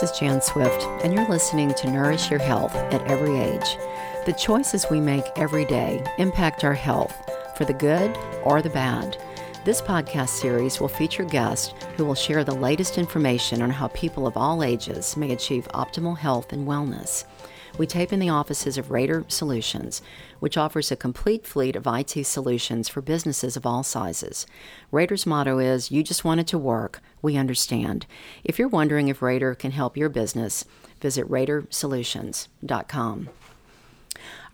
this is Jan Swift, and you're listening to Nourish Your Health at Every Age. The choices we make every day impact our health for the good or the bad. This podcast series will feature guests who will share the latest information on how people of all ages may achieve optimal health and wellness. We tape in the offices of Raider Solutions, which offers a complete fleet of IT solutions for businesses of all sizes. Raider's motto is You just want it to work. We understand. If you're wondering if Raider can help your business, visit RaiderSolutions.com.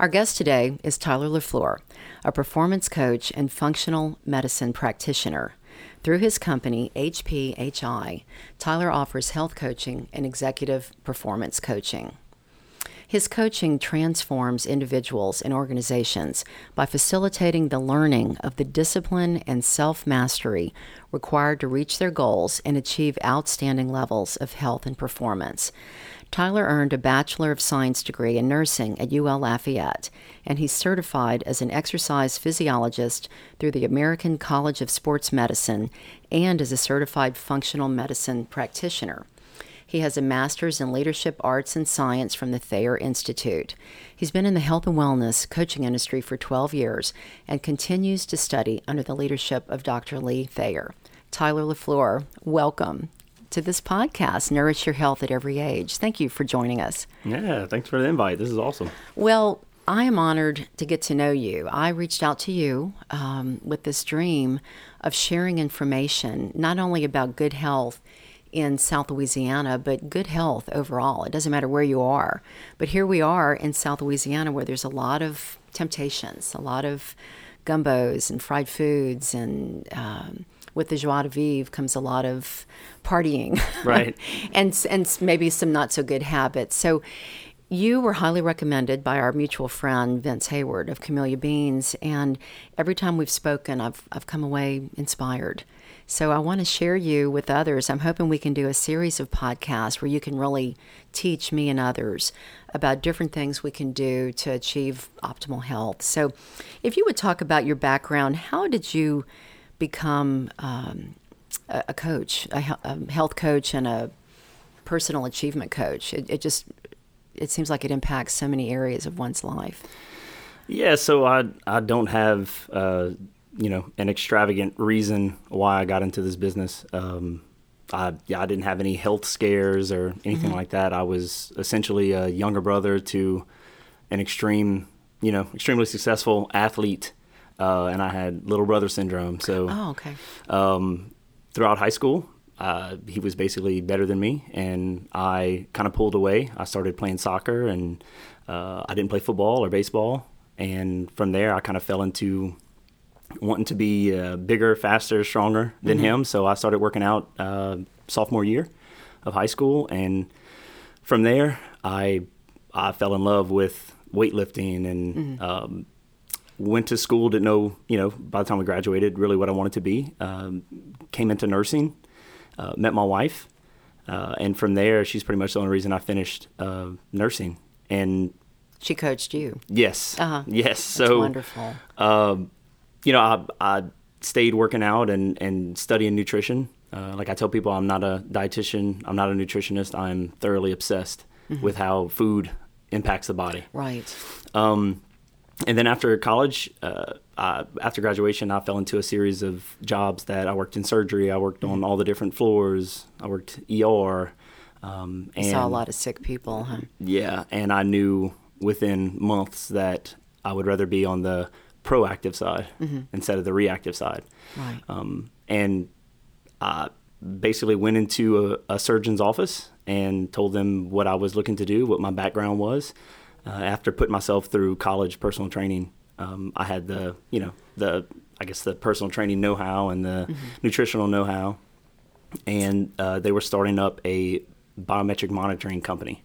Our guest today is Tyler LaFleur, a performance coach and functional medicine practitioner. Through his company, HPHI, Tyler offers health coaching and executive performance coaching. His coaching transforms individuals and organizations by facilitating the learning of the discipline and self mastery required to reach their goals and achieve outstanding levels of health and performance. Tyler earned a Bachelor of Science degree in nursing at UL Lafayette, and he's certified as an exercise physiologist through the American College of Sports Medicine and as a certified functional medicine practitioner. He has a master's in leadership arts and science from the Thayer Institute. He's been in the health and wellness coaching industry for 12 years and continues to study under the leadership of Dr. Lee Thayer. Tyler LaFleur, welcome to this podcast, Nourish Your Health at Every Age. Thank you for joining us. Yeah, thanks for the invite. This is awesome. Well, I am honored to get to know you. I reached out to you um, with this dream of sharing information, not only about good health in South Louisiana, but good health overall. It doesn't matter where you are. But here we are in South Louisiana where there's a lot of temptations, a lot of gumbos and fried foods, and um, with the joie de vivre comes a lot of partying, right? and and maybe some not so good habits. So. You were highly recommended by our mutual friend Vince Hayward of Camellia Beans, and every time we've spoken, I've I've come away inspired. So I want to share you with others. I'm hoping we can do a series of podcasts where you can really teach me and others about different things we can do to achieve optimal health. So if you would talk about your background, how did you become um, a, coach, a, health coach, and a personal achievement coach? It, it just it seems like it impacts so many areas of one's life. Yeah, so I I don't have uh, you know an extravagant reason why I got into this business. Um, I yeah, I didn't have any health scares or anything mm-hmm. like that. I was essentially a younger brother to an extreme, you know, extremely successful athlete, uh, and I had little brother syndrome. So, oh, okay. Um, throughout high school, uh, he was basically better than me, and I kind of pulled away. I started playing soccer, and uh, I didn't play football or baseball. And from there, I kind of fell into wanting to be uh, bigger, faster, stronger than mm-hmm. him. So I started working out uh, sophomore year of high school, and from there I I fell in love with weightlifting and mm-hmm. um, went to school. Didn't know you know by the time we graduated really what I wanted to be. Um, came into nursing, uh, met my wife, uh, and from there she's pretty much the only reason I finished uh, nursing. And she coached you. Yes. Uh-huh. Yes. That's so wonderful. Um, you know, I, I stayed working out and, and studying nutrition. Uh, like I tell people, I'm not a dietitian, I'm not a nutritionist. I'm thoroughly obsessed mm-hmm. with how food impacts the body. Right. Um, and then after college, uh, I, after graduation, I fell into a series of jobs that I worked in surgery. I worked mm-hmm. on all the different floors. I worked ER. Um, and saw a lot of sick people, huh? Yeah, and I knew within months that I would rather be on the proactive side mm-hmm. instead of the reactive side. Right. Um, and I basically went into a, a, surgeon's office and told them what I was looking to do, what my background was. Uh, after putting myself through college personal training, um, I had the, you know, the, I guess the personal training know-how and the mm-hmm. nutritional know-how. And uh, they were starting up a biometric monitoring company.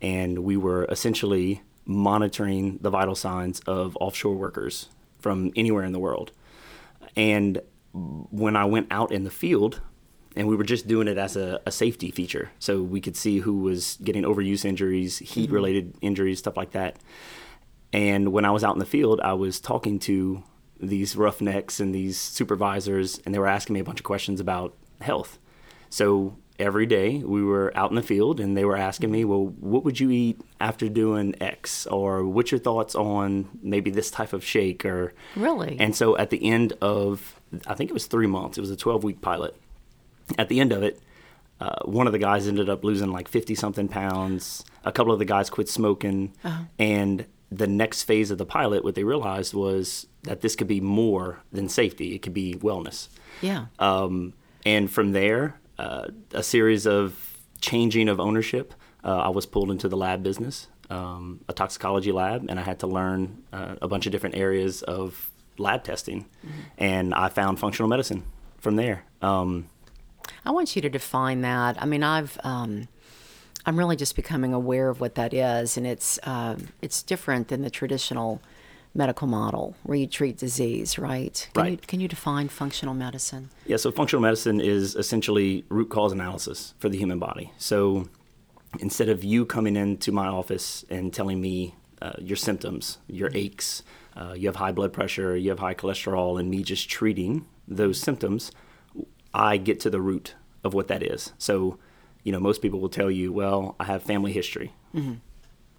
And we were essentially monitoring the vital signs of offshore workers from anywhere in the world. And when I went out in the field, and we were just doing it as a, a safety feature, so we could see who was getting overuse injuries, heat related mm-hmm. injuries, stuff like that. And when I was out in the field, I was talking to these roughnecks and these supervisors, and they were asking me a bunch of questions about health. So every day we were out in the field and they were asking me, well, what would you eat after doing X? Or what's your thoughts on maybe this type of shake? Or Really? And so at the end of, I think it was three months, it was a 12 week pilot. At the end of it, uh, one of the guys ended up losing like 50 something pounds. A couple of the guys quit smoking. And the next phase of the pilot, what they realized was that this could be more than safety, it could be wellness. yeah. Um, and from there, uh, a series of changing of ownership. Uh, I was pulled into the lab business, um, a toxicology lab, and I had to learn uh, a bunch of different areas of lab testing. And I found functional medicine from there. Um, I want you to define that. I mean, I've um, I'm really just becoming aware of what that is, and it's um it's different than the traditional medical model where you treat disease, right? Can You, Right. can you define functional medicine? Yeah, so functional medicine is essentially root cause analysis for the human body. So instead of you coming into my office and telling me uh, your symptoms, your aches, uh, you have high blood pressure, you have high cholesterol, and me just treating those symptoms, I get to the root of what that is. So, you know, most people will tell you, well, I have family history.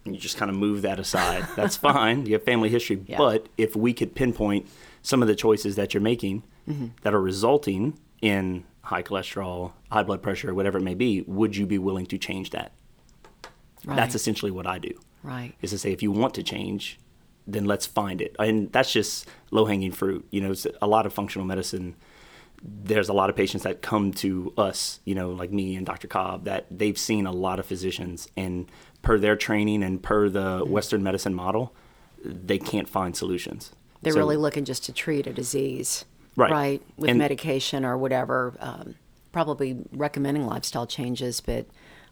And you just kind of move that aside. That's fine. You have family history. Yeah. But if we could pinpoint some of the choices that you're making mm-hmm. that are resulting in high cholesterol, high blood pressure, whatever it may be, would you be willing to change that? Right. That's essentially what I do. right. Is to say, if you want to change, then let's find it. And that's just low hanging fruit. You know, it's a lot of functional medicine. There's a lot of patients that come to us, you know, like me and Dr. Cobb, that they've seen a lot of physicians, and per their training and per the Western medicine model, they can't find solutions. They're So- really looking just to treat a disease, Right. right With And- medication or whatever. Um, probably recommending lifestyle changes, but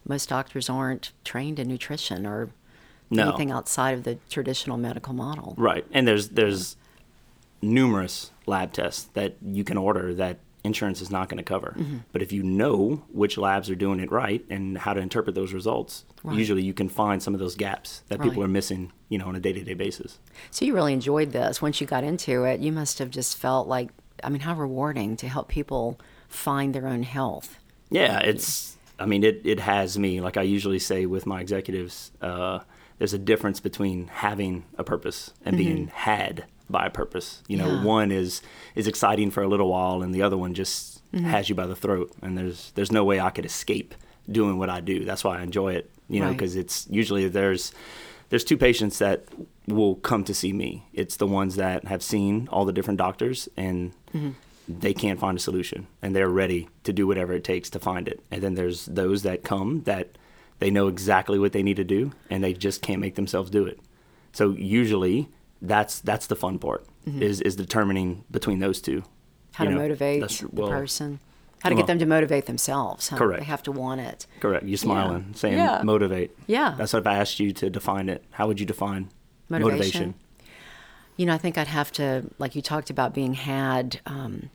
most doctors aren't trained in nutrition or No. anything outside of the traditional medical model. Right, and there's there's numerous lab tests that you can order that insurance is not going to cover. Mm-hmm. But if you know which labs are doing it right and how to interpret those results, Right. usually you can find some of those gaps that people are missing, you know, on a day-to-day basis. So you really enjoyed this. Once you got into it, you must have just felt like, I mean, how rewarding to help people find their own health. Yeah, it's. I mean, it it has me. Like I usually say with my executives, uh, there's a difference between having a purpose and being had by a purpose. You know. Yeah. one is is exciting for a little while, and the other one just Mm-hmm. has you by the throat. And there's there's no way I could escape doing what I do. That's why I enjoy it. You know, Right. because it's usually there's there's two patients that will come to see me. It's the ones that have seen all the different doctors and Mm-hmm. they can't find a solution and they're ready to do whatever it takes to find it. And then there's those that come that they know exactly what they need to do and they just can't make themselves do it. So usually that's that's the fun part is is determining between those two. Mm-hmm. How You to know, motivate that's- the person. How to well- get them to motivate themselves. Huh? Correct. They have to want it. Correct. You smiling, saying Yeah. motivate. Yeah. That's what if I asked you to define it. How would you define Motivation. You know, I think I'd have to, like you talked about being had. Um,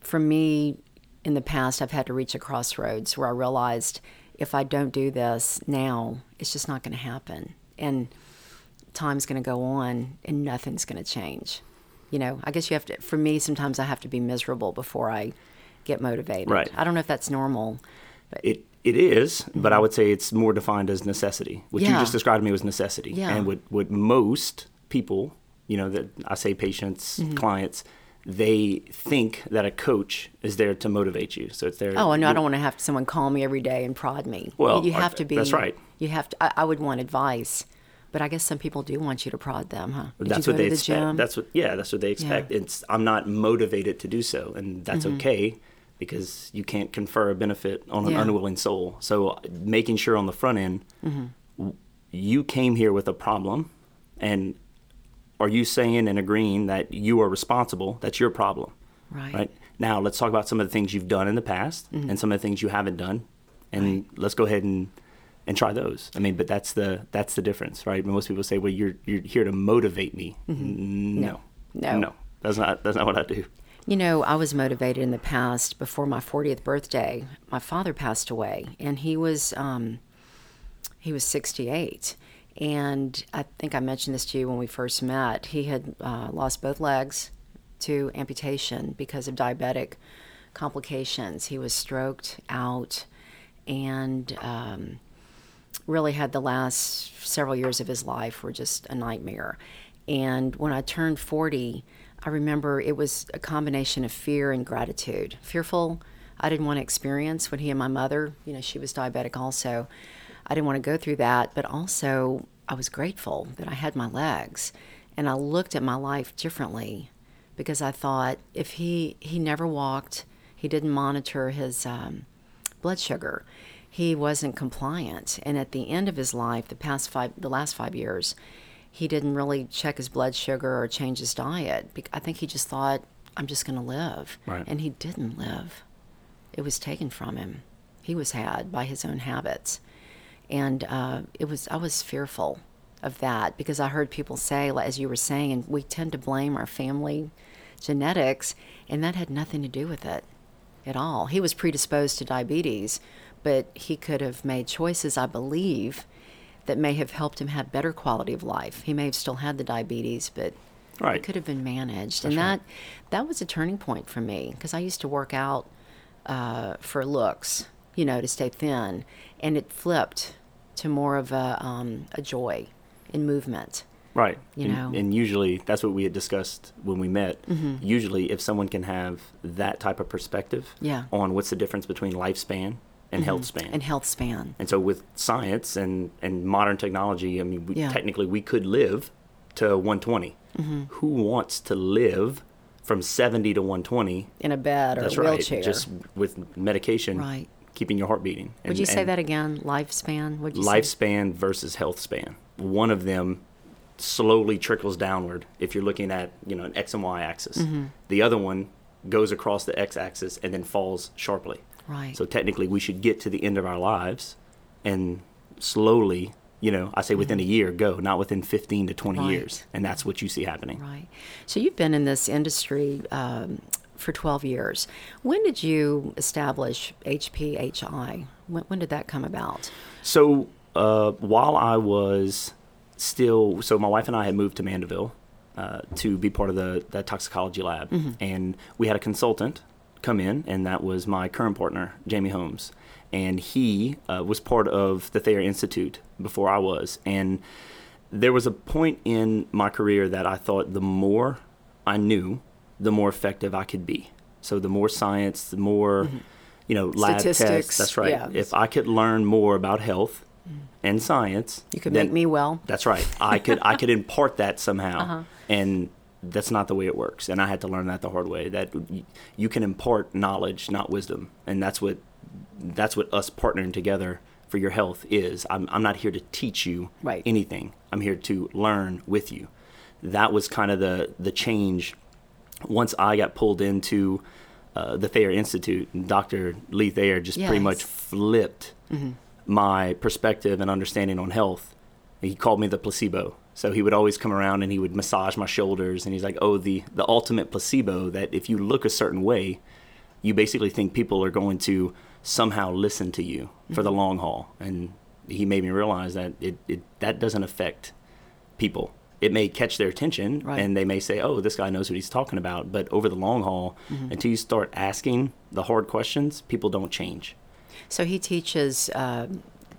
for me, in the past, I've had to reach a crossroads where I realized if I don't do this now, it's just not going to happen. And time's going to go on and nothing's going to change. You know, I guess you have to, for me, sometimes I have to be miserable before I get motivated. Right. I don't know if that's normal. It it is, but I would say it's more defined as necessity. What you Mm-hmm. Just described to me was necessity. Yeah. And what what most people, you know, that I say patients, Mm-hmm. clients, they think that a coach is there to motivate you. So it's there. Oh, no, I don't want to have someone call me every day and prod me. Well, you have to be. that's right. You have to. I, I would want advice, but I guess some people do want you to prod them, huh? Did that's what they the expect. gym? That's what yeah, that's what they expect. It's I'm not motivated to do so, and that's okay because you can't confer a benefit on an Mm-hmm. Yeah. unwilling soul. So uh, making sure on the front end Mm-hmm. you came here with a problem and are you saying and agreeing that you are responsible? That's your problem. Right. Right. Now let's talk about some of the things you've done in the past Mm-hmm. and some of the things you haven't done. And let's go ahead and and try those. I mean, but that's the that's the difference, right? Most people say, "Well, you're you're here to motivate me." Mm, No. Mm-hmm. No. No. That's not that's not what I do. You know, I was motivated in the past. Before my 40th birthday, my father passed away, and he was um, he was 68. And I think I mentioned this to you when we first met. He had uh, lost both legs to amputation because of diabetic complications. He was stroked out, and um, really had the last several years of his life were just a nightmare. And when I turned 40, I remember it was a combination of fear and gratitude. Fearful, I didn't want to experience what he and my mother, you know, she was diabetic also. I didn't want to go through that, but also I was grateful that I had my legs. And I looked at my life differently because I thought if he, he never walked, he didn't monitor his um, blood sugar, he wasn't compliant. And at the end of his life, the past five, the last five years, he didn't really check his blood sugar or change his diet. I think he just thought, I'm just going to live. Right. And he didn't live. It was taken from him. He was had by his own habits. And uh, it was, I was fearful of that because I heard people say, as you were saying, and we tend to blame our family genetics, and that had nothing to do with it at all. He was predisposed to diabetes, but he could have made choices, I believe, that may have helped him have better quality of life. He may have still had the diabetes, but Right. it could have been managed. That's and right. that that was a turning point for me because I used to work out uh, for looks, you know, to stay thin, and it flipped to more of a um, a joy in movement. Right. You and, know. Mm-hmm. and usually that's what we had discussed when we met. Usually, if someone can have that type of perspective Yeah. Mm-hmm. on what's the difference between lifespan and health span. And health span. And so with science and, and modern technology, I mean, we, Yeah. technically we could live to 120. Mm-hmm. Who wants to live from 70 to 120? In a bed or That's a right. wheelchair. Just with medication, Right. keeping your heart beating. Would And- you say that again? Lifespan? Would you say? lifespan versus health span. One of them slowly trickles downward if you're looking at you know an x and y axis. Mm-hmm. The other one goes across the x axis and then falls sharply. Right. So technically, we should get to the end of our lives and slowly, you know, I say within a year, go, not within 15 to 20 Mm-hmm. Right. years. And that's what you see happening. Right. So you've been in this industry um, for 12 years. When did you establish HPHI? When, when did that come about? So uh, while I was still, so my wife and I had moved to Mandeville uh, to be part of the, the toxicology lab, and we had a consultant come in, and that was my current partner, Jamie Holmes, and he uh, was part of the Thayer Institute before I was, and there was a point in my career that I thought the more I knew, the more effective I could be. So the more science, the more you know lab Statistics, tests. That's right. yeah. If I could learn more about health and science, You could then- make me well. That's right. I could I could impart that somehow, Uh-huh. and that's not the way it works. And I had to learn that the hard way. That you can impart knowledge, not wisdom, and that's what that's what us partnering together for your health is. I'm I'm not here to teach you Right. anything. I'm here to learn with you. That was kind of the the change once I got pulled into uh, the Thayer Institute. Dr. Lee Thayer just pretty much flipped my perspective and understanding on health. He called me the placebo. So he would always come around and he would massage my shoulders and he's like, "Oh, the the ultimate placebo that if you look a certain way, you basically think people are going to somehow listen to you for the long haul." And he made me realize that it, it that doesn't affect people. It may catch their attention Right. and they may say, "Oh, this guy knows what he's talking about." But over the long haul, until you start asking the hard questions, people don't change. So he teaches. Uh,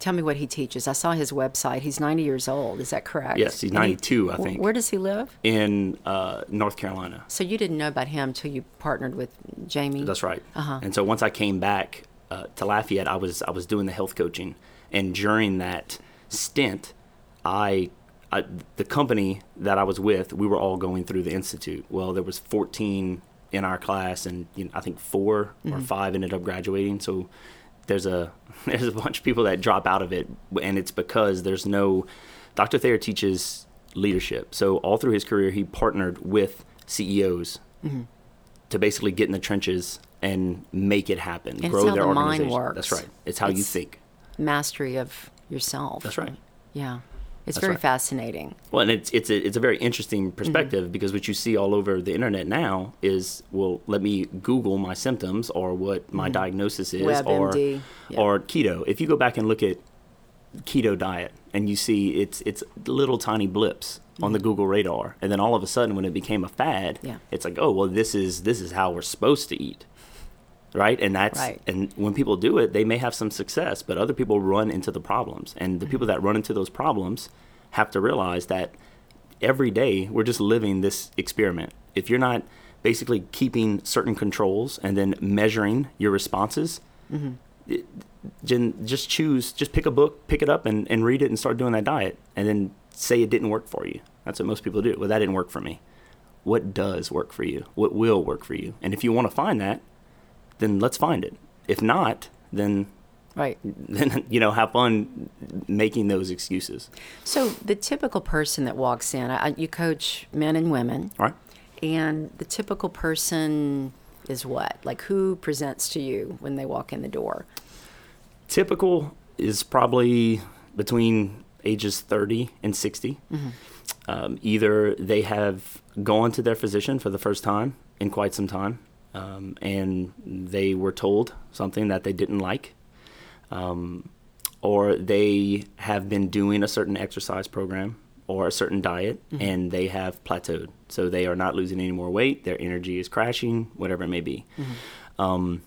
tell me what he teaches. I saw his website. He's 90 years old. Is that correct? Yes, he's And he- 92, I think. Where does he live? in uh, North Carolina. So you didn't know about him until you partnered with Jamie. That's right. Uh-huh. And so once I came back uh, to Lafayette, I was I was doing the health coaching, and during that stint, I, I the company that I was with, we were all going through the institute. Well, there was 14 in our class, and you know, I think 4 or Mm-hmm. five ended up graduating. So there's a there's a bunch of people that drop out of it, and it's because there's no. Dr. Thayer teaches leadership. So all through his career, he partnered with CEOs Mm-hmm. to basically get in the trenches and make it happen, it's grow their the organization. That's right. It's how you It's- think. Mastery of yourself. That's right. Yeah. It's That's very right. fascinating. Well, and it's it's a it's a very interesting Mm-hmm. perspective because what you see all over the internet now is well, let me Google my symptoms or what my diagnosis is or yeah. or keto. If you go back and look at keto diet and you see it's it's little tiny blips on the Google radar, and then all of a sudden when it became a fad, Mm-hmm. Yeah. it's like oh well this is this is how we're supposed to eat. Right? And that's Right. and when people do it they may have some success but other people run into the problems. And the people mm-hmm. that run into those problems have to realize that every day we're just living this experiment. If you're not basically keeping certain controls and then measuring your responses mm-hmm. it- jen- just choose just pick a book pick it up and, and read it and start doing that diet and then say it didn't work for you. That's what most people do. Well that didn't work for me. What does work for you? What will work for you? And if you want to find that then let's find it if not then Right. then you know have fun making those excuses So the typical person that walks in, I, you coach men and women, all right and the typical person is what? Like who presents to you when they walk in the door? typical is probably between ages 30 and 60 um, either they have gone to their physician for the first time in quite some time um, and they were told something that they didn't like. Um, or they have been doing a certain exercise program or a certain diet and they have plateaued. So they are not losing any more weight. Their energy is crashing whatever it may be. Um,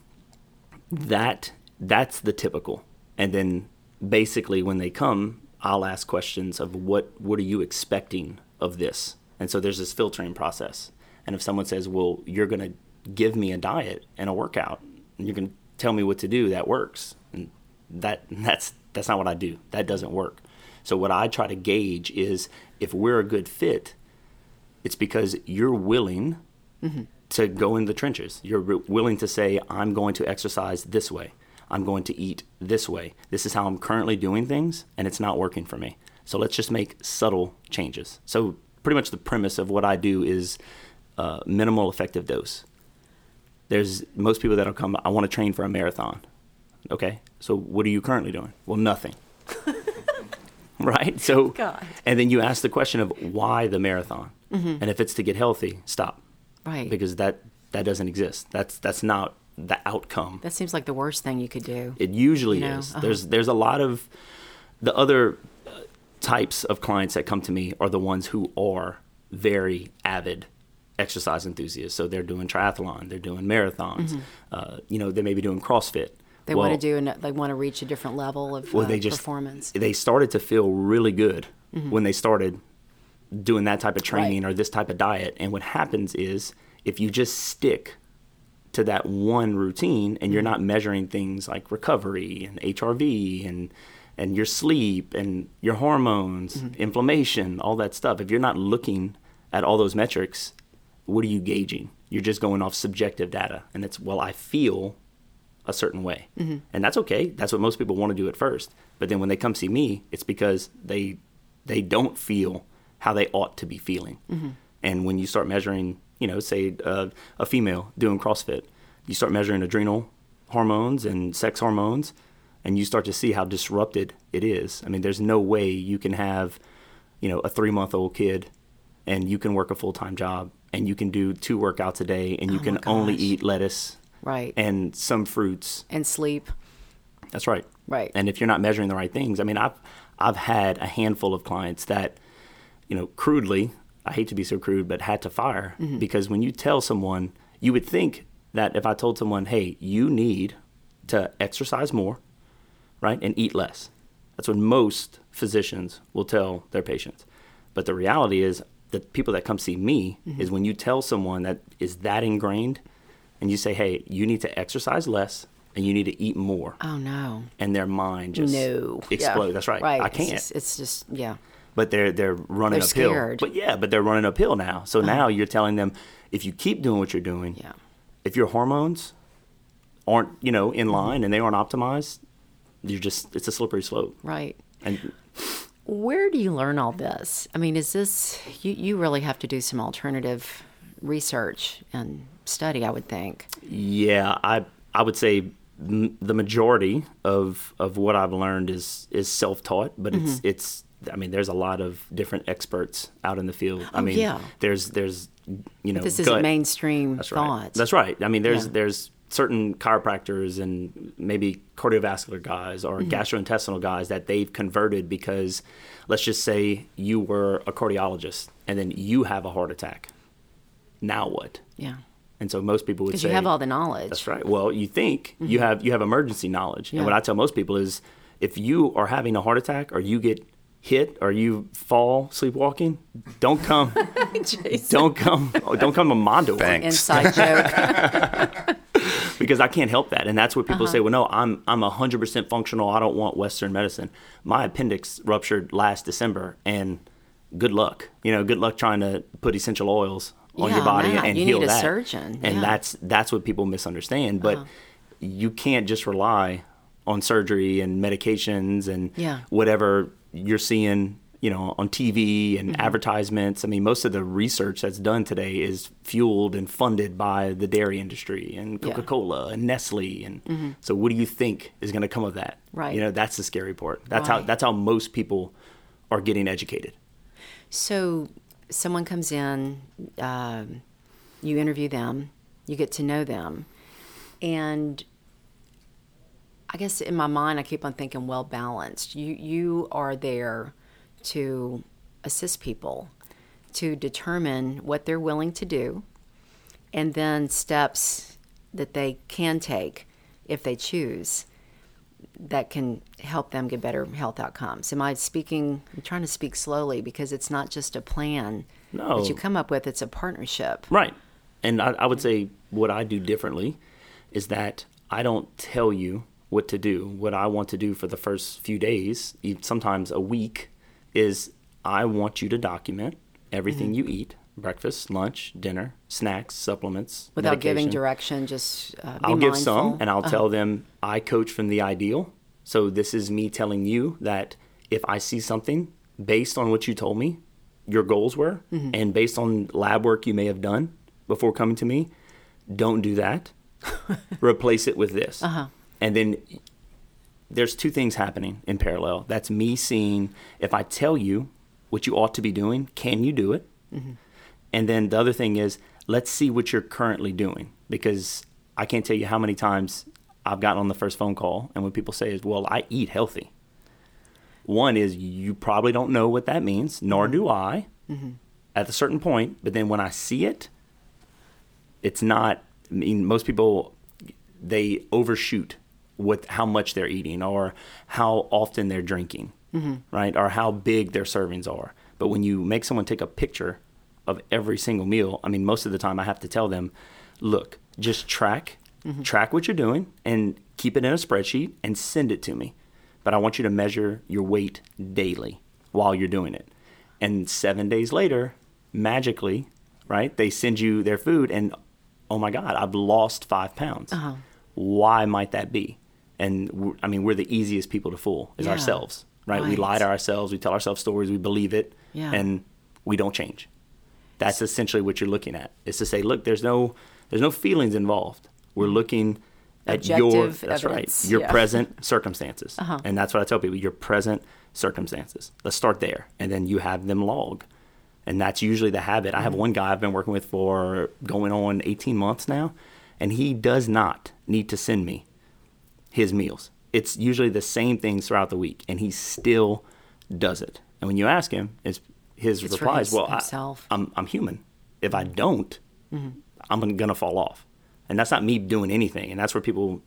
that that's the typical. And then basically when they come i'll ask questions of what what are you expecting of this? And so there's this filtering process. And if someone says well you're going to give me a diet and a workout and going to tell me what to do that works and that that's that's not what i do that doesn't work so what i try to gauge is if we're a good fit it's because you're willing to go in the trenches. You're re- willing to say, I'm going to exercise this way. I'm going to eat this way. This is how I'm currently doing things, and it's not working for me. So let's just make subtle changes. So, pretty much the premise of what I do is uh, minimal effective dose. There's most people that'll come, I want to train for a marathon. Okay, so what are you currently doing? Well, nothing. right? So, God. and then you ask the question of why the marathon? And if it's to get healthy, stop Right. because that that doesn't exist. That's that's not the outcome. that seems like the worst thing you could do. It usually You know, is. uh-huh. There's there's a lot of the other uh, types of clients that come to me are the ones who are very avid exercise enthusiasts. So they're doing triathlon, they're doing marathons. Mm-hmm. Uh, you know, they may be doing CrossFit. They Well, want to do, and they want to reach a different level of well, uh, they just performance. They started to feel really good Mm-hmm. when they started doing that type of training or this type of diet. And what happens is if you just stick to that one routine and you're Mm-hmm. not measuring things like recovery and HRV and and your sleep and your hormones, Mm-hmm. inflammation, all that stuff. If you're not looking at all those metrics, what are you gauging? You're just going off subjective data. And it's, well, I feel a certain way. And that's okay. That's what most people want to do at first. But then when they come see me, it's because they they don't feel how they ought to be feeling. And when you start measuring, you know, say uh, a female doing CrossFit, you start measuring adrenal hormones and sex hormones, and you start to see how disrupted it is. I mean, there's no way you can have, you know, a three month old kid and you can work a full time job and you can do two workouts a day and you Oh can only eat lettuce right. and some fruits and sleep. that's right. Right. And if you're not measuring the right things, I mean, I've I've had a handful of clients that, you know, crudely, I hate to be so crude, but had to fire Mm-hmm. because when you tell someone, you would think that if I told someone, hey, you need to exercise more, right, and eat less. That's what most physicians will tell their patients. But the reality is, the people that come see me Mm-hmm. is when you tell someone that is that ingrained, and you say, hey, you need to exercise less and you need to eat more Oh no. and their mind just No. explode. Yeah. That's right. Right. I can't. just, it's just yeah. but they're they're running They're uphill. scared. Uh-huh. But yeah, but they're running uphill now. So now you're telling them if you keep doing what you're doing, Yeah. if your hormones aren't you know Mm-hmm. in line and they aren't optimized, you're just it's a slippery slope. Right. And Where do you learn all this? I mean, is this you? You really have to do some alternative research and study, I would think. yeah, I I would say m- the majority of of what I've learned is is self taught, but it's Mm-hmm. it's I mean there's a lot of different experts out in the field. I Oh, mean yeah. there's there's you know This isn't gut- mainstream That's thoughts. right. That's right. I mean, there's Yeah. there's certain chiropractors and maybe cardiovascular guys or Mm-hmm. gastrointestinal guys that they've converted because, let's just say you were a cardiologist and then you have a heart attack. Now what? Yeah. And so most people would say you have all the knowledge. That's right. Well, you think you have you have emergency knowledge. Yeah. And what I tell most people is if you are having a heart attack or you get hit or you fall sleepwalking, don't come don't come don't come to my door Thanks. Inside joke. because I can't help that. And that's what people Uh-huh. say, well no, I'm I'm 100% functional. I don't want western medicine. My appendix ruptured last December and good luck. You know, good luck trying to put essential oils on Yeah, your body man, and you heal need a that. surgeon. And Yeah. Uh-huh. that's that's what people misunderstand. But you can't just rely on surgery and medications and Yeah. whatever you're seeing, you know, on TV and Mm-hmm. advertisements. I mean, most of the research that's done today is fueled and funded by the dairy industry and Mm-hmm. Coca-Cola and Nestle. And so, what do you think is going to come of that? Right. You know, that's the scary part. That's how that's how most people are getting educated. So someone comes in, um, you interview them, you get to know them, and I guess in my mind I keep on thinking well balanced. You you are there to assist people to determine what they're willing to do, and then steps that they can take if they choose that can help them get better health outcomes. Am I speaking? I'm trying to speak slowly because it's not just a plan No. that you come up with, it's a partnership. Right. And I, I would say what I do differently is that I don't tell you what to do. What I want to do for the first few days, sometimes a week, is I want you to document everything Mm-hmm. you eat breakfast, lunch, dinner, snacks, supplements. Without giving direction, just uh, I'll give some and I'll tell them I coach from the ideal. So this is me telling you that if I see something based on what you told me your goals were Mm-hmm. and based on lab work you may have done before coming to me, don't do that. Replace it with this. Uh-huh. And then there's two things happening in parallel. That's me seeing if I tell you what you ought to be doing, can you do it? Mm-hmm. And then the other thing is, let's see what you're currently doing because I can't tell you how many times I've gotten on the first phone call and what people say is, well, I eat healthy. One is you probably don't know what that means, nor mm-hmm. do I mm-hmm. at a certain point. But then when I see it, it's not, I mean, most people, they overshoot with how much they're eating or how often they're drinking, mm-hmm. right? Or how big their servings are. But when you make someone take a picture of every single meal, I mean, most of the time I have to tell them, look, just track, mm-hmm. track what you're doing and keep it in a spreadsheet and send it to me. But I want you to measure your weight daily while you're doing it. And seven days later, magically, right, they send you their food and, oh my God, I've lost five pounds. Uh-huh. Why might that be? And I mean, we're the easiest people to fool is Yeah. ourselves, right? We lie to ourselves, we tell ourselves stories, we believe it, Yeah. and we don't change. That's essentially what you're looking at. Is to say, look, there's no there's no feelings involved. We're looking at your that's evidence, right, your yeah. present circumstances. Uh-huh. And that's what I tell people, your present circumstances. Let's start there. And then you have them log. And that's usually the habit. I have Mm-hmm. one guy I've been working with for going on 18 months now, and he does not need to send me his meals. It's usually the same things throughout the week, and he still does it. And when you ask him, it's, his It's reply is, his- "Well, I, himself. I'm I'm human. If I don't, Mm-hmm. I'm gonna fall off." And that's not me doing anything. And that's where people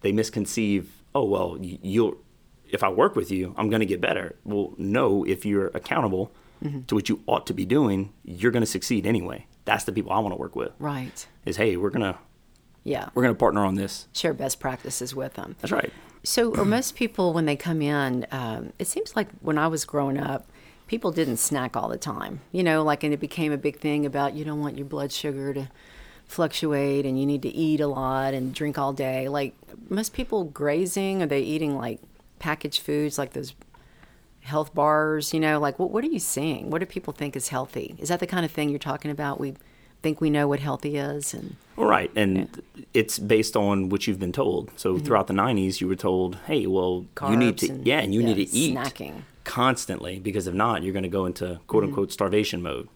they misconceive. Oh well, you'll if I work with you, I'm gonna get better. Well, no. If you're accountable Mm-hmm. to what you ought to be doing, you're gonna succeed anyway. That's the people I want to work with. Right. Is hey, we're gonna Yeah. we're gonna partner on this. Share best practices with them. That's right. So, are most people when they come in? Um, it seems like when I was growing up, people didn't snack all the time. You know, like, and it became a big thing about you don't want your blood sugar to fluctuate, and you need to eat a lot and drink all day. Like, most people grazing, are they eating like packaged foods, like those health bars? You know, like what what are you seeing? What do people think is healthy? Is that the kind of thing you're talking about? We think we know what healthy is, and All right, and it's based on what you've been told. So throughout the '90s, you were told, "Hey, well, you need Mm-hmm. To, and- yeah, and you yeah, need to eat snacking. constantly because if not, you're going to go into quote Mm-hmm. unquote starvation mode."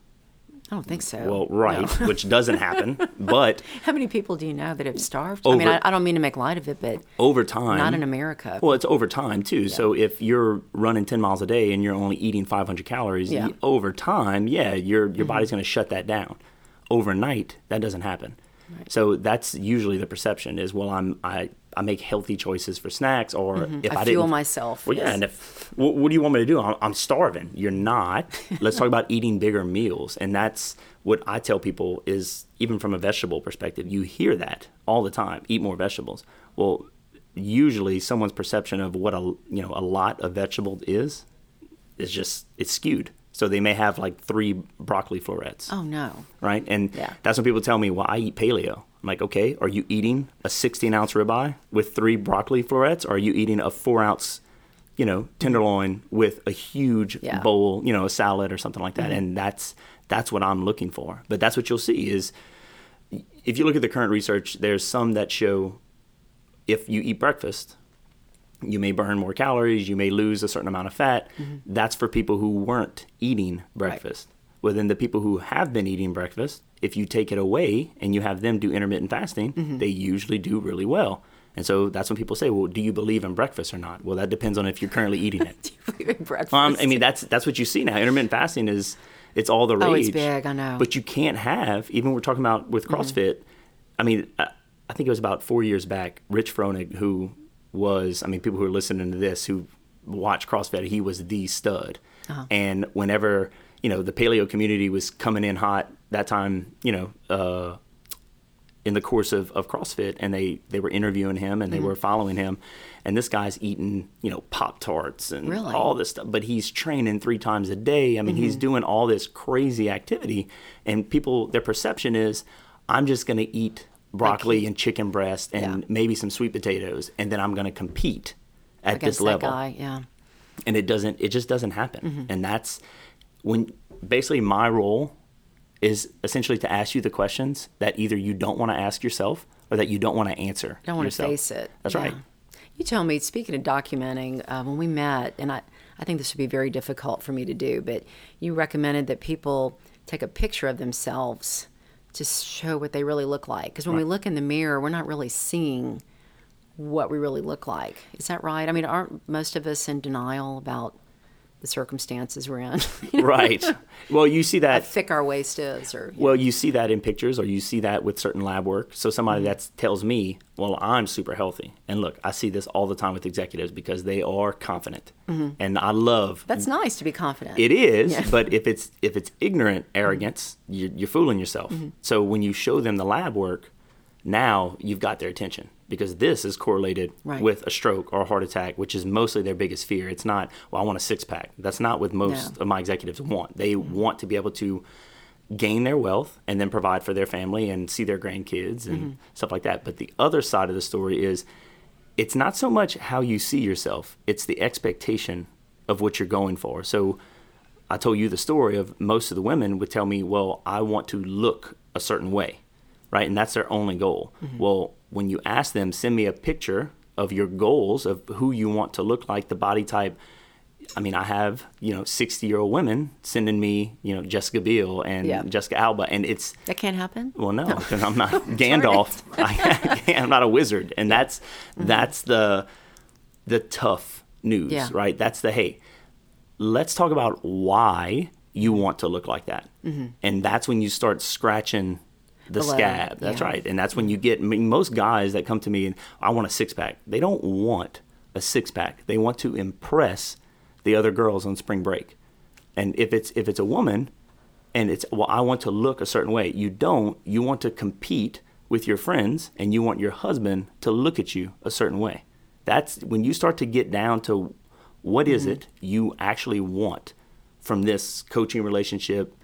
I don't think so. Well, right, No. which doesn't happen, but How many people do you know that have starved? I mean, I, I don't mean to make light of it, but over time, not in America. Well, it's over time too. So if you're running 10 miles a day and you're only eating 500 calories, Yeah. over time, yeah, your your body's going to shut that down. Overnight, that doesn't happen. So that's usually the perception is, well, I'm I, I make healthy choices for snacks, or if Mm-hmm. I I, fuel didn't, myself. well, yeah, yes. and if what, what do you want me to do? I'm, I'm starving. You're not. Let's talk about eating bigger meals, and that's what I tell people is even from a vegetable perspective. You hear that all the time. Eat more vegetables. Well, usually someone's perception of what a you know a lot of vegetable is is just it's skewed. So they may have like three broccoli florets oh no. right? And Yeah. that's when people tell me, well, I eat paleo. I'm like, okay, are you eating a 16 ounce ribeye with three broccoli florets? Or are you eating a four ounce, you know, tenderloin with a huge Yeah. Mm-hmm. bowl, you know, a salad or something like that? And that's that's what I'm looking for. But that's what you'll see is if you look at the current research, there's some that show if you eat breakfast, you may burn more calories, you may lose a certain amount of fat. That's for people who weren't eating breakfast. Well, then the people who have been eating breakfast, if you take it away and you have them do intermittent fasting, they usually do really well. And so that's when people say, "Well, do you believe in breakfast or not?" Well, that depends on if you're currently eating it. do you believe in breakfast. Um, I mean, that's that's what you see now. Intermittent fasting is it's all the rage. Oh, it's big, I know. But you can't have even we're talking about with CrossFit. I mean, I, I think it was about four years back. Rich Froning, who was, I mean, people who are listening to this who watch CrossFit, he was the stud. Uh-huh. And whenever you know the paleo community was coming in hot that time, you know. Uh, in the course of, of CrossFit and they, they were interviewing him and they mm-hmm. were following him and this guy's eating, you know, Pop Tarts and Really? all this stuff. But he's training three times a day. I mean, he's mm-hmm. doing all this crazy activity and people their perception is I'm just gonna eat broccoli and chicken breast and Yeah. maybe some sweet potatoes and then I'm gonna compete at against this level that guy. Yeah. and it doesn't it just doesn't happen Mm-hmm. and that's when basically my role is essentially to ask you the questions that either you don't want to ask yourself or that you don't want to answer don't want to face it. that's Yeah. right You told me, speaking of documenting, uh, when we met, and I, I think this would be very difficult for me to do, but you recommended that people take a picture of themselves to show what they really look like. Because when we look in the mirror, we're not really seeing what we really look like. Is that right? I mean, aren't most of us in denial about the circumstances we're in? right well you see that. How thick our waist is, or well you see that in pictures or you see that with certain lab work so somebody Mm-hmm. that tells me well i'm super healthy and look i see this all the time with executives because they are confident and i love Mm-hmm. that's nice to be confident. It is, Yeah. but if it's if it's ignorant arrogance, you're, you're fooling yourself. Mm-hmm. So when you show them the lab work, now you've got their attention because this is correlated Right. with a stroke or a heart attack, which is mostly their biggest fear. It's not, well, I want a six pack. That's not what most No. Mm-hmm. of my executives want. They want to be able to gain their wealth and then provide for their family and see their grandkids and Mm-hmm. stuff like that. But the other side of the story is it's not so much how you see yourself, it's the expectation of what you're going for. So I told you the story of most of the women would tell me, well, I want to look a certain way, right? And that's their only goal. Mm-hmm. Well, when you ask them, send me a picture of your goals of who you want to look like, the body type. I mean, I have, you know, 60 year old women sending me, you know, Jessica Biel and Yeah. Jessica Alba. And it's, that can't happen. well, no, because I'm not Gandalf. I, I'm not a wizard, and that's mm-hmm. that's the the tough news, Yeah. right? That's the hey. Let's talk about why you want to look like that, mm-hmm. and that's when you start scratching the Below, scab. That's yeah. right, and that's when you get I mean, most guys that come to me and I want a six pack. They don't want a six pack. They want to impress the other girls on spring break, and if it's if it's a woman and it's well i want to look a certain way you don't you want to compete with your friends and you want your husband to look at you a certain way that's when you start to get down to what is Mm-hmm. it you actually want from this coaching relationship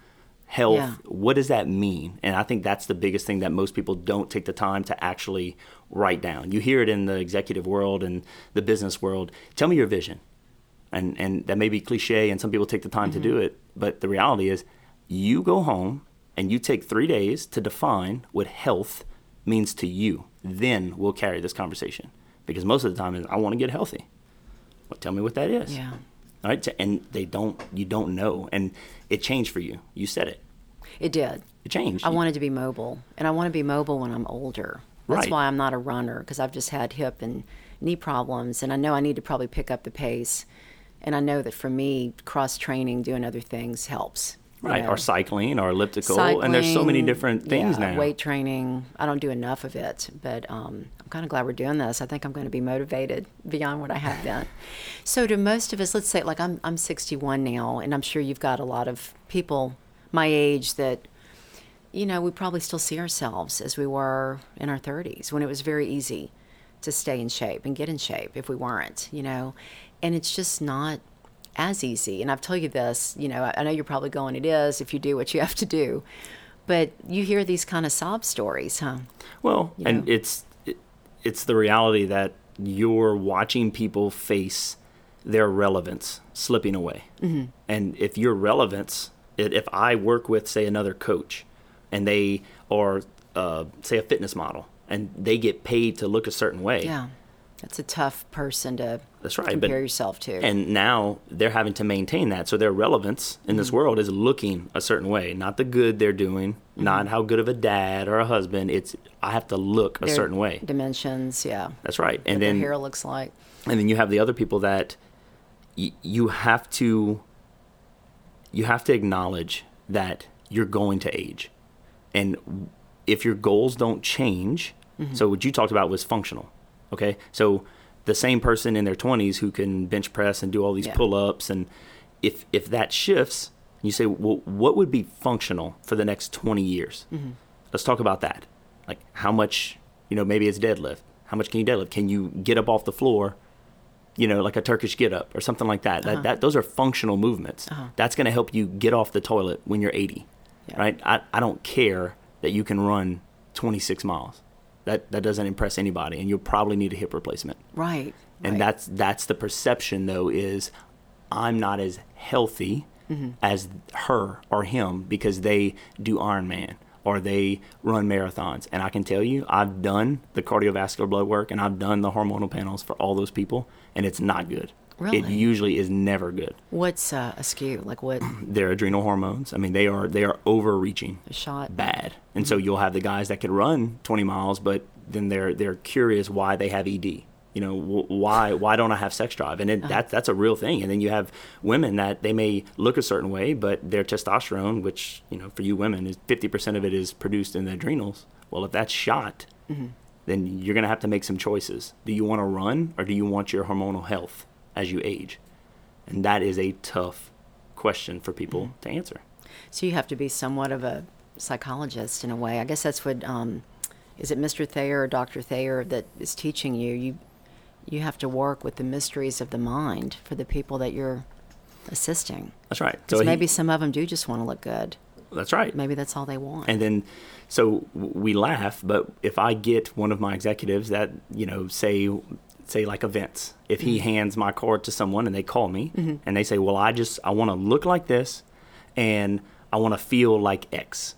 health Yeah. what does that mean? And i think that's the biggest thing that most people don't take the time to actually write down. You hear it in the executive world and the business world. Tell me your vision. And and that may be cliche and some people take the time to Mm-hmm. do it but the reality is you go home and you take three days to define what health means to you. Then we'll carry this conversation. Because most of the time is i want to get healthy. Well, tell me what that is. Yeah. Right and they don't you don't know and it changed for you you said it It did. it changed I wanted to be mobile, and I want to be mobile when I'm older. That's Right. why I'm not a runner because I've just had hip and knee problems, and I know I need to probably pick up the pace. And I know that for me, cross training, doing other things helps. Right, know. or cycling or elliptical, cycling, and there's so many different things yeah, now. Weight training. I don't do enough of it, but um, I'm kind of glad we're doing this. I think I'm going to be motivated beyond what I have been. so, to most of us, let's say, like I'm, I'm 61 now, and I'm sure you've got a lot of people my age that, you know, we probably still see ourselves as we were in our 30s when it was very easy to stay in shape and get in shape if we weren't, you know, and it's just not as easy. And I've told you this, you know, I know you're probably going, it is if you do what you have to do. But you hear these kind of sob stories, huh? Well, you and it's it, it's the reality that you're watching people face their relevance slipping away. Mm-hmm. And if your relevance, if I work with say another coach, and they are, uh, say a fitness model, and they get paid to look a certain way, Yeah. That's a tough person to That's right, but- compare yourself to. and now they're having to maintain that. So their relevance in Mm-hmm. this world is looking a certain way, not the good they're doing, Mm-hmm. not how good of a dad or a husband. It's I have to look a certain way. Dimensions, yeah. That's right. And their then hair looks like. and then you have the other people that y- you have to you have to acknowledge that you're going to age and if your goals don't change so what you talked about was functional okay so the same person in their 20s who can bench press and do all these Yeah. pull-ups and if if that shifts you say well what would be functional for the next 20 years? Mm-hmm. Let's talk about that. Like how much you know maybe it's deadlift. How much can you deadlift? Can you get up off the floor you know like a turkish get up or something like that? That, uh-huh. that those are functional movements. Uh-huh. That's going to help you get off the toilet when you're 80 Yeah. right? I, I don't care that you can run 26 miles that that doesn't impress anybody and you'll probably need a hip replacement Right. and right. that's that's the perception though is i'm not as healthy Mm-hmm. as her or him because they do ironman or they run marathons and i can tell you i've done the cardiovascular blood work and i've done the hormonal panels for all those people and it's not good it usually is never good What's uh, askew? Like what? their adrenal hormones i mean they are they are overreaching A shot? bad. And mm-hmm. so you'll have the guys that could run 20 miles, but then they're they're curious why they have ED. You know, wh- why why don't I have sex drive? And it, uh-huh. that that's a real thing. And then you have women that they may look a certain way, but their testosterone, which you know for you women is 50% of it is produced in the adrenals. Well, if that's shot, mm-hmm. then you're gonna have to make some choices. Do you want to run or do you want your hormonal health as you age? And that is a tough question for people to answer. So you have to be somewhat of a psychologist in a way. I guess that's what um, is it Mr. Thayer or Dr. Thayer that is teaching you. You you have to work with the mysteries of the mind for the people that you're assisting. That's right. Because he- maybe some of them do just want to look good. that's right. Maybe that's all they want. And then, so we laugh, but if I get one of my executives that, you know, say, say like events, if he hands my card to someone and they call me and they say, well, I just, I want to look like this and I want to feel like X.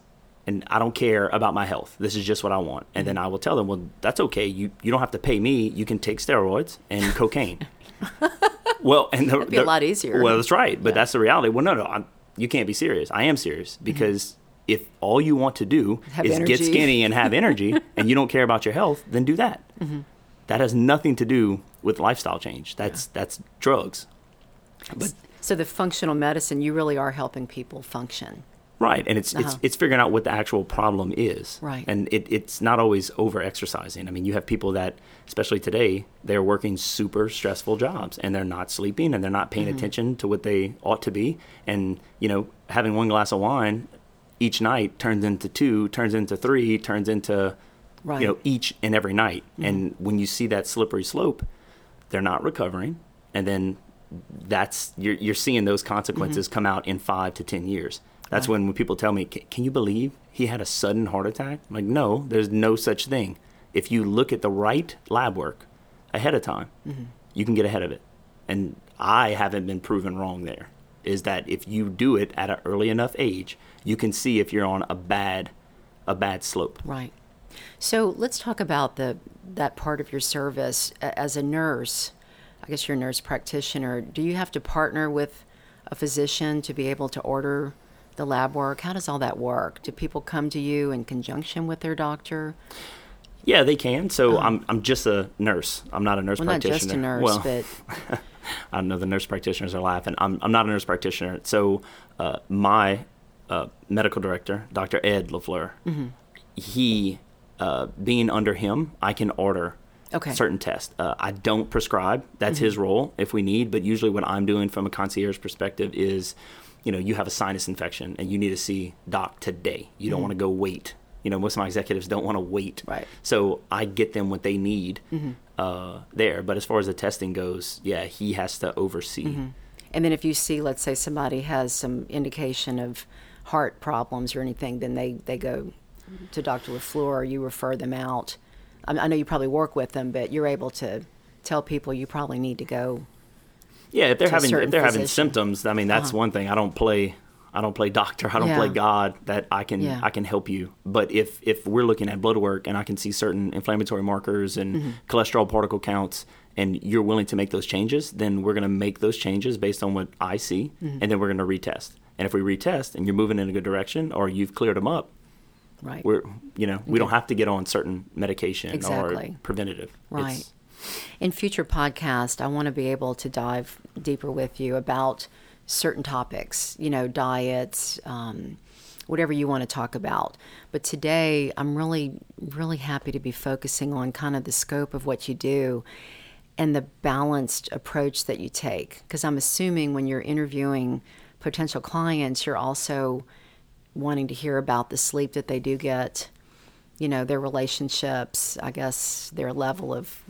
And I don't care about my health. This is just what I want. And then I will tell them, well, that's okay. You, you don't have to pay me. You can take steroids and cocaine. well, and the, That'd be a lot easier. Well, that's right, but that's the reality. Well, no, no, I'm, you can't be serious. I am serious because if all you want to do Mm-hmm. Have is get skinny and have energy, and you don't care about your health, then do that. Mm-hmm. That has nothing to do with lifestyle change. That's that's drugs. But so the functional medicine, you really are helping people function. right, and it's Uh-huh. it's it's figuring out what the actual problem is. Right. and it, it's not always over exercising. I mean, you have people that, especially today, they're working super stressful jobs and they're not sleeping and they're not Mm-hmm. paying attention to what they ought to be. And you know, having one glass of wine each night turns into two, turns into three, turns into Right. you know each and every night. Mm-hmm. And when you see that slippery slope, they're not recovering, and then that's you're you're seeing those consequences mm-hmm. come out in five to ten years. That's when when people tell me, "Can can you believe he had a sudden heart attack?" I'm like, no, there's no such thing. If you look at the right lab work ahead of time, mm-hmm. you can get ahead of it. And I haven't been proven wrong there. Is that if you do it at an early enough age, you can see if you're on a bad a bad slope. Right. So let's talk about the that part of your service as a nurse. I guess you're a nurse practitioner. Do you have to partner with a physician to be able to order the lab work? How does all that work? Do people come to you in conjunction with their doctor? Yeah, they can. So I'm I'm just a nurse. I'm not a nurse. Well, not just a nurse, well, but I know the nurse practitioners are laughing. I'm I'm not a nurse practitioner. So uh, my uh, medical director, Dr. Ed LaFleur, he, uh, being under him, I can order Okay. certain tests. Uh, I don't prescribe. That's his role if we need. But usually, what I'm doing from a concierge perspective is, you know, you have a sinus infection and you need to see doc today. You don't want to go wait. You know, most of my executives don't want to wait. Right. So I get them what they need uh, there. But as far as the testing goes, yeah, he has to oversee. And then if you see, let's say somebody has some indication of heart problems or anything, then they, they go to Dr. LaFleur you refer them out. I, I know you probably work with them, but you're able to tell people you probably need to go. Yeah, if they're having if they're having symptoms, I mean that's one thing. I don't play I don't play doctor. I don't play God. That I can Yeah. I can help you. But if if we're looking at blood work and I can see certain inflammatory markers and Mm-hmm. cholesterol particle counts, and you're willing to make those changes, then we're going to make those changes based on what I see, Mm-hmm. and then we're going to retest. And if we retest and you're moving in a good direction or you've cleared them up, Right. we're you know we don't have to get on certain medication Exactly. or preventative. Right. It's- In future podcasts, I want to be able to dive deeper with you about certain topics, you know, diets, um, whatever you want to talk about. But today, I'm really, really happy to be focusing on kind of the scope of what you do and the balanced approach that you take. Because I'm assuming when you're interviewing potential clients, you're also wanting to hear about the sleep that they do get, you know, their relationships, I guess their level of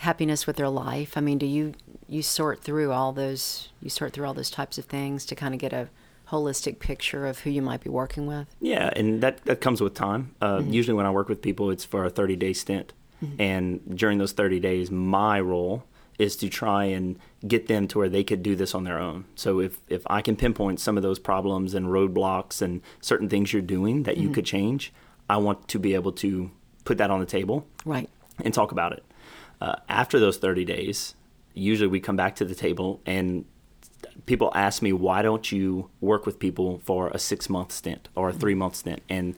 happiness with their life. I mean, do you you sort through all those you sort through all those types of things to kind of get a holistic picture of who you might be working with? Yeah, and that, that comes with time. Uh, Mm-hmm. Usually, when I work with people, it's for a 30 day stint. And during those 30 days, my role is to try and get them to where they could do this on their own. So, if, if I can pinpoint some of those problems and roadblocks and certain things you're doing that Mm-hmm. you could change, I want to be able to put that on the table Right. and talk about it. Uh, after those 30 days, usually we come back to the table and people ask me, why don't you work with people for a six month stint or a three month stint? And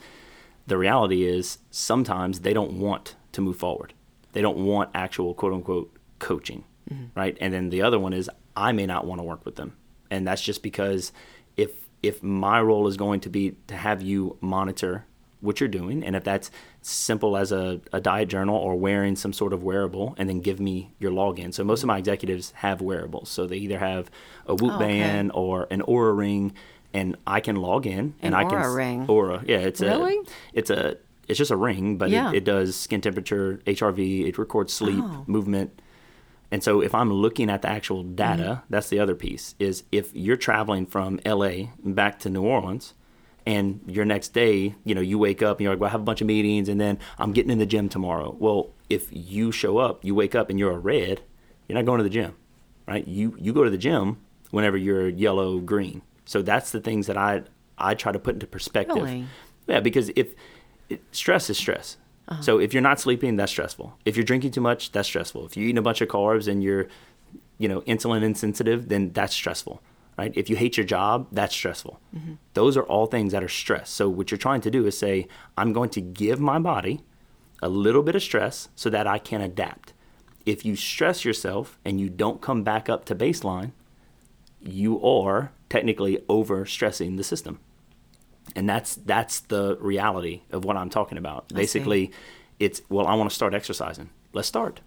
the reality is sometimes they don't want to move forward. They don't want actual quote unquote coaching, mm-hmm. right? And then the other one is I may not want to work with them. And that's just because if if my role is going to be to have you monitor what you're doing, and if that's simple as a, a diet journal or wearing some sort of wearable, and then give me your login. So most of my executives have wearables, so they either have a oh, Whoop Oh, okay. band or an Oura ring, and I can log in and An I can Oura ring? Aura, yeah, it's Really? a it's a it's just a ring, but Yeah. it, it does skin temperature, HRV, it records sleep, Oh. movement. And so if I'm looking at the actual data, Mm-hmm. that's the other piece is if you're traveling from LA back to New Orleans and your next day, you know, you wake up and you're like, well, I have a bunch of meetings and then I'm getting in the gym tomorrow. Well, if you show up, you wake up and you're a red, you're not going to the gym, right? You you go to the gym whenever you're yellow, green. So that's the things that I I try to put into perspective. Really? Yeah, because if it, stress is stress. Uh-huh. So if you're not sleeping, that's stressful. If you're drinking too much, that's stressful. If you're eating a bunch of carbs and you're, you know, insulin insensitive, then that's stressful, right? If you hate your job, that's stressful. Mm-hmm. Those are all things that are stress. So what you're trying to do is say, I'm going to give my body a little bit of stress so that I can adapt. If you stress yourself and you don't come back up to baseline, you are technically over stressing the system and that's that's the reality of what I'm talking about. I see. Basically, it's well, I want to start exercising. Let's start.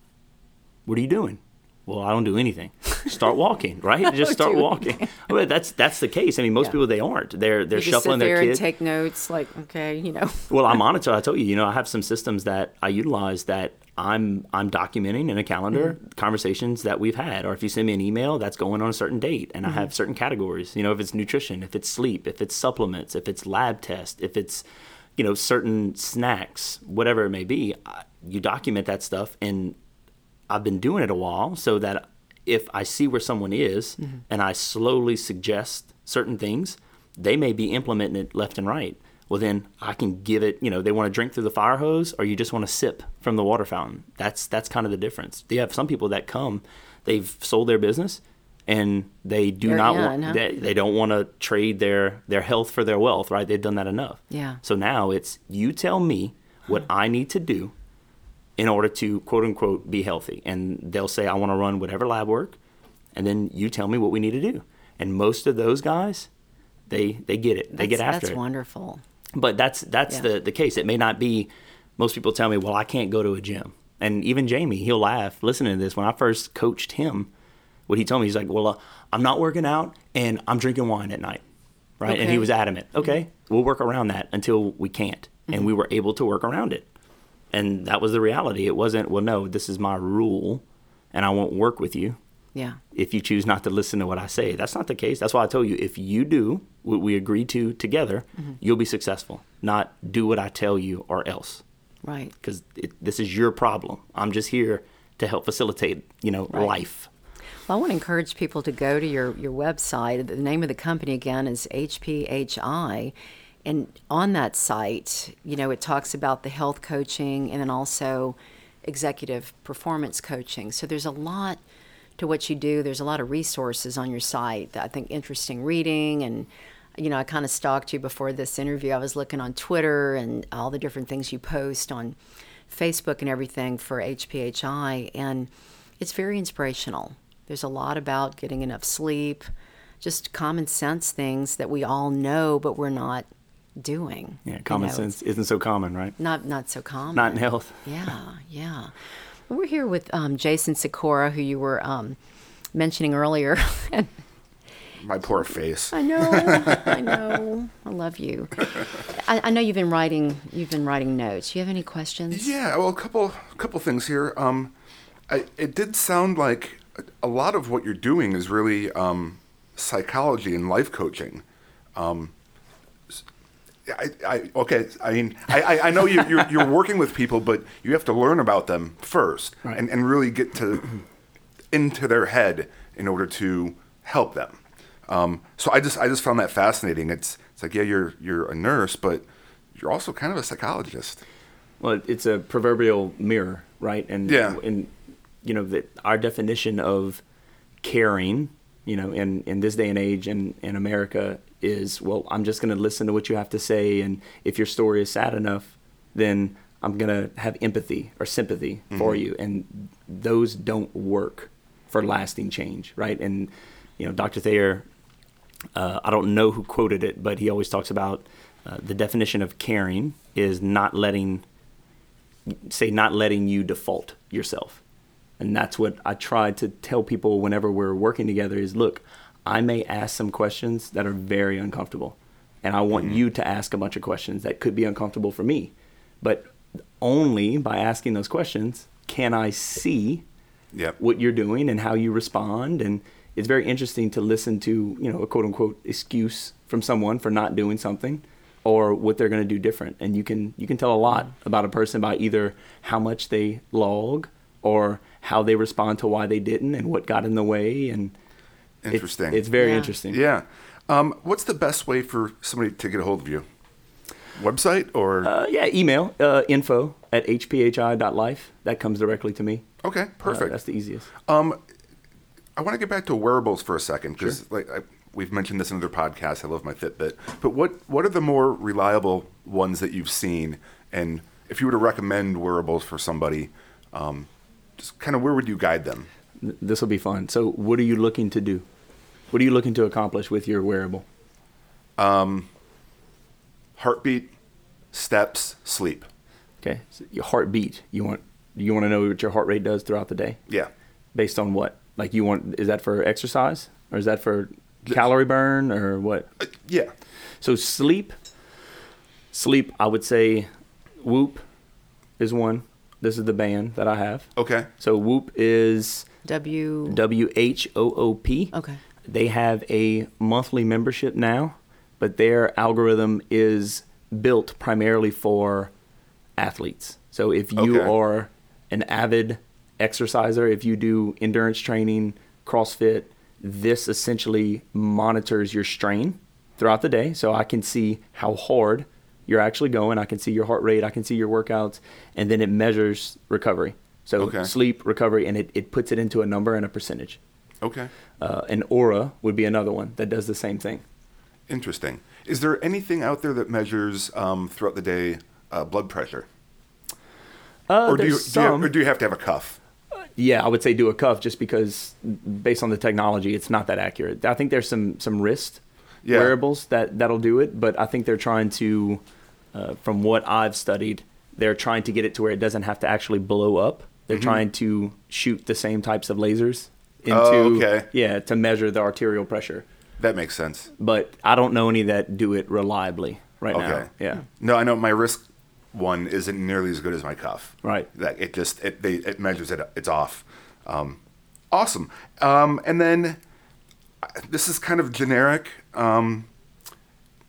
What are you doing? Well, I don't do anything. Start walking, right? Just start walking. Well, that's that's the case. I mean, most Yeah. people they aren't. They're they're shuffling their and kid. take notes, like, okay, you know. well, I monitor. I told you, you know, I have some systems that I utilize that I'm I'm documenting in a calendar Mm-hmm. conversations that we've had, or if you send me an email, that's going on a certain date, and Mm-hmm. I have certain categories. You know, if it's nutrition, if it's sleep, if it's supplements, if it's lab test, if it's you know certain snacks, whatever it may be, I, you document that stuff, and I've been doing it a while, so that if I see where someone is Mm-hmm. and I slowly suggest certain things, they may be implementing it left and right. Well, then I can give it. You know, they want to drink through the fire hose, or you just want to sip from the water fountain. That's that's kind of the difference. You have some people that come, they've sold their business, and they do They're not in, want. huh? They, they don't want to trade their their health for their wealth. Right? They've done that enough. Yeah. So now it's you tell me what I need to do in order to quote unquote be healthy. And they'll say, I want to run whatever lab work. And then you tell me what we need to do. And most of those guys, they they get it. They That's, get after that's it. That's wonderful. But that's that's Yeah. the the case. It may not be. Most people tell me, "Well, I can't go to a gym," and even Jamie, he'll laugh listening to this. When I first coached him, what he told me, he's like, "Well, uh, I'm not working out and I'm drinking wine at night." Right, and he was adamant. Okay, we'll work around that until we can't, and we were able to work around it, and that was the reality. It wasn't, "Well, no, this is my rule, and I won't work with you." Yeah. if you choose not to listen to what I say. That's not the case. That's why I told you if you do what we agree to together, mm-hmm. you'll be successful. Not do what I tell you or else, Right. because this is your problem. I'm just here to help facilitate, you know, Right. life. Well, I want to encourage people to go to your, your website. The name of the company again is HPHI. And on that site, you know, it talks about the health coaching and then also executive performance coaching. So there's a lot to what you do. There's a lot of resources on your site that I think interesting reading and you know, I kind of stalked you before this interview. I was looking on Twitter and all the different things you post on Facebook and everything for HPHI and it's very inspirational. There's a lot about getting enough sleep, just common sense things that we all know but we're not doing. Yeah, You common know, sense isn't so common, right? Not not so common. Not in health. Yeah, yeah. We're here with um, Jason Sikora, who you were um, mentioning earlier. My poor face. I know, I know, I love you. I, I know you've been writing. You've been writing notes. Do you have any questions? Yeah, well, a couple couple things here. Um, I, it did sound like a lot of what you're doing is really um, psychology and life coaching. Um, I, I, okay, I mean, I, I- I know you, you're, you're working with people, but you have to learn about them first Right. and, and really get to into their head in order to help them. Um, so I just I just found that fascinating. It's it's like yeah, you're you're a nurse, but you're also kind of a psychologist. Well, it's a proverbial mirror, right? And Yeah. and you know that our definition of caring, you know, in in this day and age in in America is well, I'm just going to listen to what you have to say, and if your story is sad enough, then I'm going to have empathy or sympathy for you, and those don't work for lasting change, right? And you know, Dr. Thayer uh, I don't know who quoted it, but he always talks about uh, the definition of caring is not letting, say, not letting you default yourself. And that's what I try to tell people whenever we're working together is look, I may ask some questions that are very uncomfortable. And I want mm-hmm. you to ask a bunch of questions that could be uncomfortable for me. But only by asking those questions can I see Yep. what you're doing and how you respond and it's very interesting to listen to you know a quote unquote excuse from someone for not doing something or what they're going to do different and you can you can tell a lot mm. about a person by either how much they log or how they respond to why they didn't and what got in the way and Interesting. it's, very Yeah. interesting Yeah. Um, what's the best way for somebody to get a hold of you? Website or uh, yeah email uh, info at hphi.life that comes directly to me okay, Uh, perfect. that's the easiest Um, I want to get back to wearables for a second because, like, I, we've mentioned this in other podcasts. I love my Fitbit, but what what are the more reliable ones that you've seen? And if you were to recommend wearables for somebody, um, just kind of where would you guide them? This will be fun so what are you looking to do what are you looking to accomplish with your wearable Um, Heartbeat, steps, sleep. Okay, so your heartbeat. You want you want to know what your heart rate does throughout the day, Yeah. based on what? Like you want? Is that for exercise or is that for calorie burn or what? Uh, yeah. So sleep, sleep. I would say, Whoop is one. This is the band that I have. Okay. So Whoop is W. W H O O P. Okay. They have a monthly membership now, but their algorithm is built primarily for athletes. So if you Okay. are an avid exerciser, if you do endurance training, CrossFit, this essentially monitors your strain throughout the day. So I can see how hard you're actually going. I can see your heart rate. I can see your workouts. And then it measures recovery. So Okay. sleep, recovery, and it, it puts it into a number and a percentage. Okay. Uh, and Oura would be another one that does the same thing. Interesting. Is there anything out there that measures um, throughout the day uh, blood pressure, Uh, or do you, do you or do you have to have a cuff? yeah, I would say do a cuff just because, based on the technology, it's not that accurate. I think there's some some wrist Yeah. wearables that that'll do it, but I think they're trying to, uh, from what I've studied, they're trying to get it to where it doesn't have to actually blow up. They're Mm-hmm. trying to shoot the same types of lasers into Oh, okay. yeah to measure the arterial pressure. That makes sense. But I don't know any that do it reliably right Okay. now. Yeah. No, I know my wrist one isn't nearly as good as my cuff. Right. That it just it they it measures it. It's off. Um, awesome. Um, and then this is kind of generic. Um,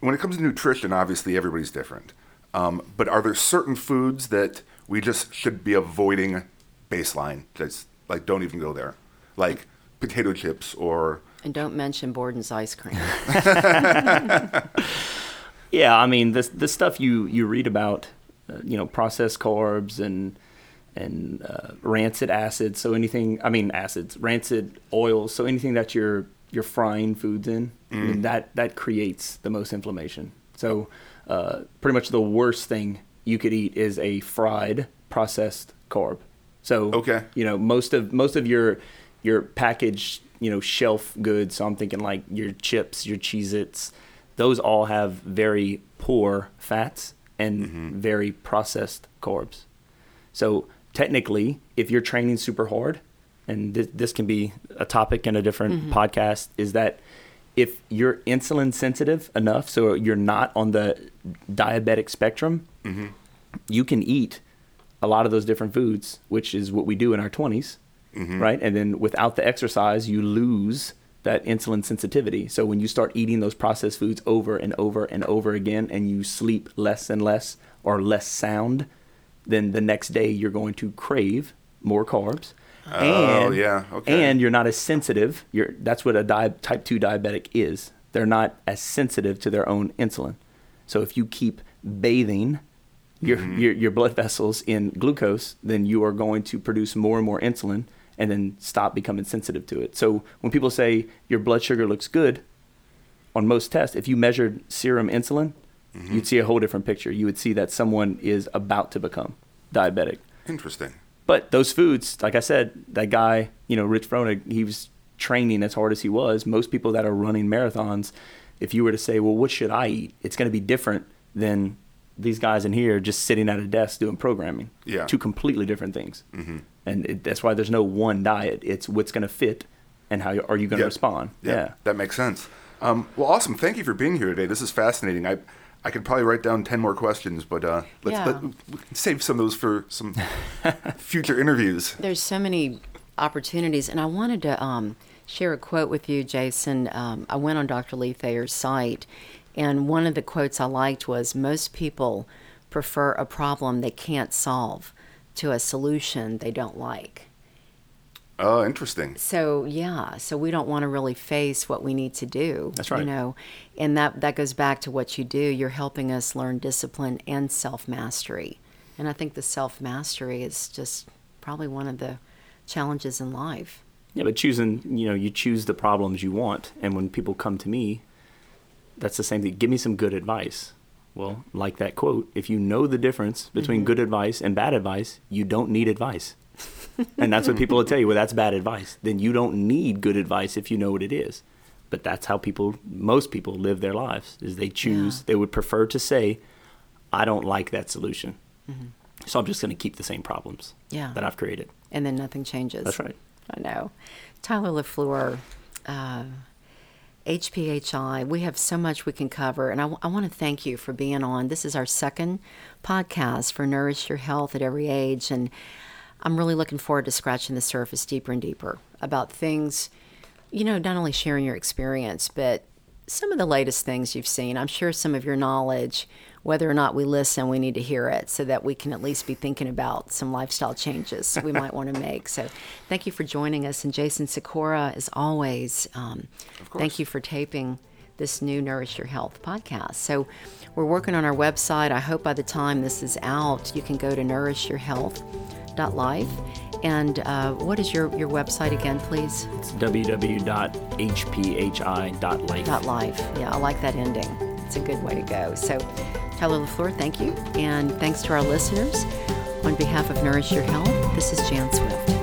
when it comes to nutrition, obviously everybody's different. Um, but are there certain foods that we just should be avoiding baseline? Just like don't even go there, like potato chips or And don't mention Borden's ice cream. Yeah, I mean this the stuff you you read about, uh, you know, processed carbs and and uh, rancid acids. So anything, I mean acids, rancid oils. So anything that you're you're frying foods in, I mean, that that creates the most inflammation. So uh, pretty much the worst thing you could eat is a fried processed carb. So Okay. you know most of most of your your packaged you know shelf goods. So I'm thinking like your chips, your Cheez-Its, those all have very poor fats and mm-hmm. very processed carbs. So technically, if you're training super hard, and this, this can be a topic in a different mm-hmm. podcast, is that if you're insulin sensitive enough, so you're not on the diabetic spectrum, mm-hmm. you can eat a lot of those different foods, which is what we do in our 20s, mm-hmm. right? And then without the exercise, you lose that insulin sensitivity. So when you start eating those processed foods over and over and over again, and you sleep less and less or less sound, then the next day you're going to crave more carbs. Oh, yeah, okay. And you're not as sensitive. You're that's what a di- type two diabetic is. They're not as sensitive to their own insulin. So if you keep bathing your, Mm-hmm. your your blood vessels in glucose, then you are going to produce more and more insulin, and then stop becoming sensitive to it. So when people say your blood sugar looks good, on most tests, if you measured serum insulin, Mm-hmm. you'd see a whole different picture. You would see that someone is about to become diabetic. interesting. But those foods, like I said, that guy, you know, Rich Froning, he was training as hard as he was. Most people that are running marathons, if you were to say, well, what should I eat? It's going to be different than these guys in here just sitting at a desk doing programming. Yeah. Two completely different things. Mm-hmm. And it, that's why there's no one diet. It's what's going to fit and how are you going to Yeah. respond. Yeah, that makes sense. Um, well, awesome. Thank you for being here today. This is fascinating. I I could probably write down ten more questions, but uh, let's Yeah. let, we can save some of those for some future interviews. There's so many opportunities, and I wanted to um, share a quote with you, Jason. Um, I went on Dr. Lee Thayer's site, and one of the quotes I liked was Most people prefer a problem they can't solve to a solution they don't like. Oh, interesting. So yeah, so we don't want to really face what we need to do. That's right. You know, and that that goes back to what you do. You're helping us learn discipline and self mastery, and I think the self mastery is just probably one of the challenges in life. Yeah, but choosing, you know, you choose the problems you want. And when people come to me, that's the same thing. Give me some good advice. Well, like that quote, if you know the difference between good advice and bad advice, you don't need advice. and that's what people will tell you. Well, that's bad advice. Then you don't need good advice if you know what it is. But that's how people, most people live their lives, is they choose, Yeah. they would prefer to say, I don't like that solution. So I'm just going to keep the same problems Yeah. that I've created. And then nothing changes. That's right. I know. Tyler LaFleur, uh, HPHI, we have so much we can cover. And I, want to thank you for being on. This is our second podcast for Nourish Your Health at Every Age. And I'm really looking forward to scratching the surface deeper and deeper about things, you know, not only sharing your experience, but some of the latest things you've seen. I'm sure some of your knowledge, whether or not we listen, we need to hear it so that we can at least be thinking about some lifestyle changes we might want to make. So thank you for joining us. And Jason Sikora, as always, um, thank you for taping this new Nourish Your Health podcast. So we're working on our website. I hope by the time this is out, you can go to nourishyourhealth.life. And uh, what is your, your website again, please? It's www.hphi.life. Life. Yeah, I like that ending. It's a good way to go. So, Tyler LaFleur, thank you. And thanks to our listeners. On behalf of Nourish Your Health, this is Jan Swift.